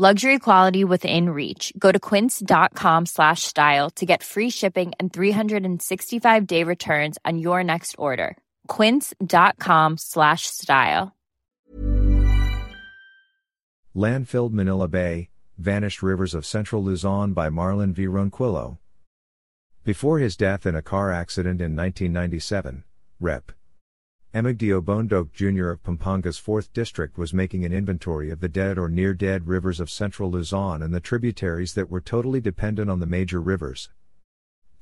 Luxury quality within reach. Go to quince.com slash style to get free shipping and 365 day returns on your next order. Quince.com slash style. Landfilled Manila Bay, Vanished Rivers of Central Luzon by Marlon V. Ronquillo. Before his death in a car accident in 1997, Rep. Emigdio Bondoc Jr. of Pampanga's 4th District was making an inventory of the dead or near dead rivers of central Luzon and the tributaries that were totally dependent on the major rivers.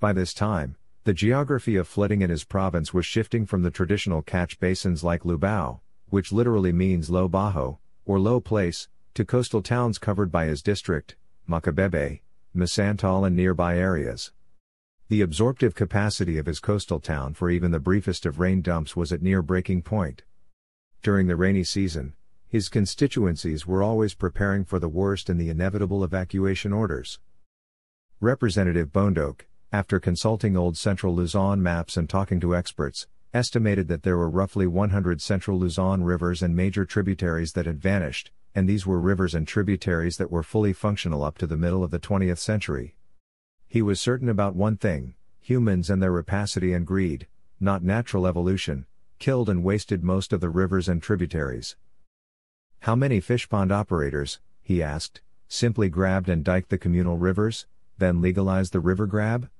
By this time, the geography of flooding in his province was shifting from the traditional catch basins like Lubao, which literally means low bajo, or low place, to coastal towns covered by his district, Macabebe, Masantol and nearby areas. The absorptive capacity of his coastal town for even the briefest of rain dumps was at near breaking point. During the rainy season, his constituencies were always preparing for the worst and the inevitable evacuation orders. Representative Bondoc, after consulting old Central Luzon maps and talking to experts, estimated that there were roughly 100 Central Luzon rivers and major tributaries that had vanished, and these were rivers and tributaries that were fully functional up to the middle of the 20th century. He was certain about one thing humans and their rapacity and greed, not natural evolution, killed and wasted most of the rivers and tributaries. How many fishpond operators, he asked, simply grabbed and diked the communal rivers, then legalized the river grab?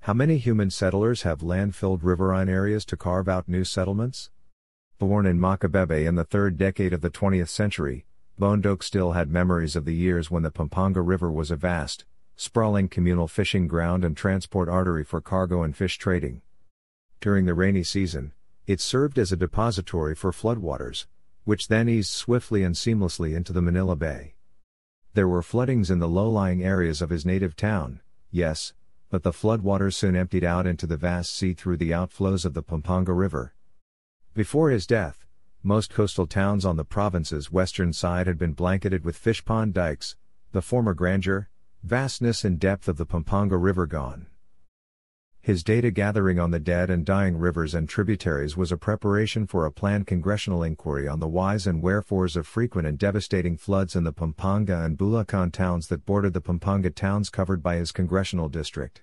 How many human settlers have land filled riverine areas to carve out new settlements? Born in Macabebe in the third decade of the 20th century, Bondoc still had memories of the years when the Pampanga River was a vast, sprawling communal fishing ground and transport artery for cargo and fish trading. During the rainy season, it served as a depository for floodwaters, which then eased swiftly and seamlessly into the Manila Bay. There were floodings in the low-lying areas of his native town, yes, but the floodwaters soon emptied out into the vast sea through the outflows of the Pampanga River. Before his death, most coastal towns on the province's western side had been blanketed with fish pond dikes, the former grandeur, vastness and depth of the Pampanga River gone. His data gathering on the dead and dying rivers and tributaries was a preparation for a planned congressional inquiry on the whys and wherefores of frequent and devastating floods in the Pampanga and Bulacan towns that bordered the Pampanga towns covered by his congressional district.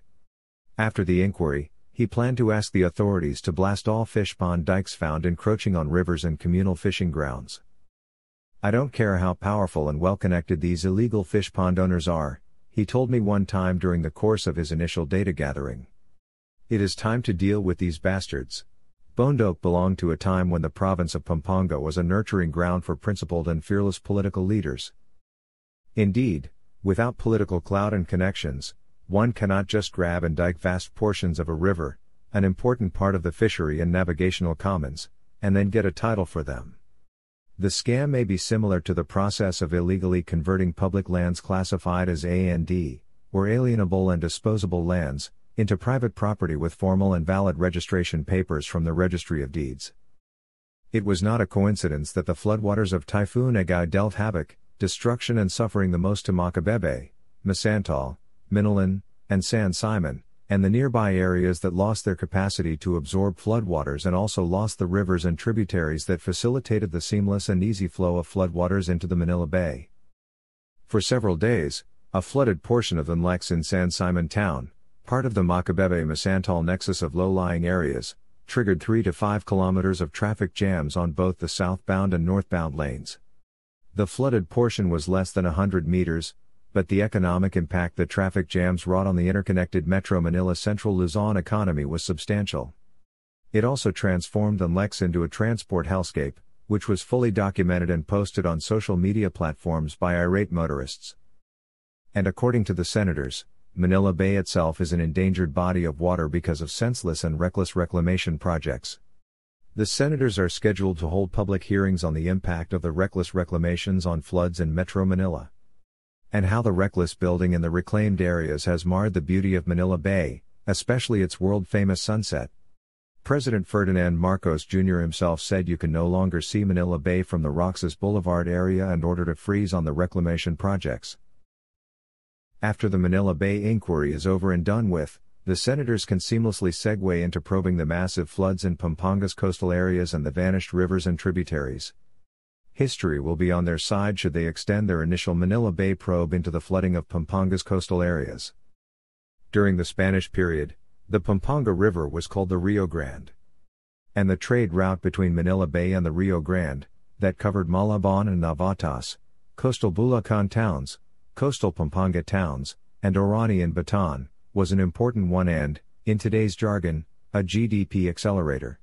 After the inquiry, he planned to ask the authorities to blast all fish pond dikes found encroaching on rivers and communal fishing grounds. I don't care how powerful and well connected these illegal fish pond owners are, he told me one time during the course of his initial data gathering. It is time to deal with these bastards. Bondoc belonged to a time when the province of Pampanga was a nurturing ground for principled and fearless political leaders. Indeed, without political clout and connections, one cannot just grab and dike vast portions of a river, an important part of the fishery and navigational commons, and then get a title for them. The scam may be similar to the process of illegally converting public lands classified as A&D, or alienable and disposable lands, into private property with formal and valid registration papers from the Registry of Deeds. It was not a coincidence that the floodwaters of Typhoon Egay dealt havoc, destruction and suffering the most to Macabebe, Masantol, Minalin, and San Simon, and the nearby areas that lost their capacity to absorb floodwaters and also lost the rivers and tributaries that facilitated the seamless and easy flow of floodwaters into the Manila Bay. For several days, a flooded portion of the NLEX in San Simon town, part of the Macabebe Masantol nexus of low-lying areas, triggered 3 to 5 kilometers of traffic jams on both the southbound and northbound lanes. The flooded portion was less than 100 meters, but the economic impact the traffic jams wrought on the interconnected Metro Manila Central Luzon economy was substantial. It also transformed the NLEX into a transport hellscape, which was fully documented and posted on social media platforms by irate motorists. And according to the senators, Manila Bay itself is an endangered body of water because of senseless and reckless reclamation projects. The senators are scheduled to hold public hearings on the impact of the reckless reclamations on floods in Metro Manila and how the reckless building in the reclaimed areas has marred the beauty of Manila Bay, especially its world famous sunset. President Ferdinand Marcos Jr. himself said you can no longer see Manila Bay from the Roxas Boulevard area and ordered a freeze on the reclamation projects. After the Manila Bay inquiry is over and done with, the senators can seamlessly segue into probing the massive floods in Pampanga's coastal areas and the vanished rivers and tributaries. History will be on their side should they extend their initial Manila Bay probe into the flooding of Pampanga's coastal areas. During the Spanish period, the Pampanga River was called the Rio Grande. And the trade route between Manila Bay and the Rio Grande, that covered Malabon and Navotas, coastal Bulacan towns, coastal Pampanga towns, and Orani and Bataan, was an important one and, in today's jargon, a GDP accelerator.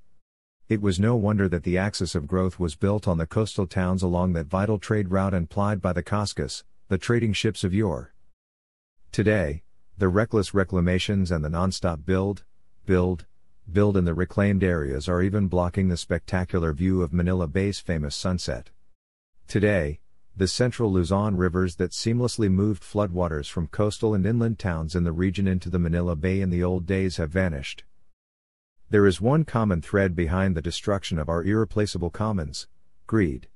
It was no wonder that the axis of growth was built on the coastal towns along that vital trade route and plied by the Koskas, the trading ships of yore. Today, the reckless reclamations and the non-stop build, build, build in the reclaimed areas are even blocking the spectacular view of Manila Bay's famous sunset. Today, the central Luzon rivers that seamlessly moved floodwaters from coastal and inland towns in the region into the Manila Bay in the old days have vanished. There is one common thread behind the destruction of our irreplaceable commons greed.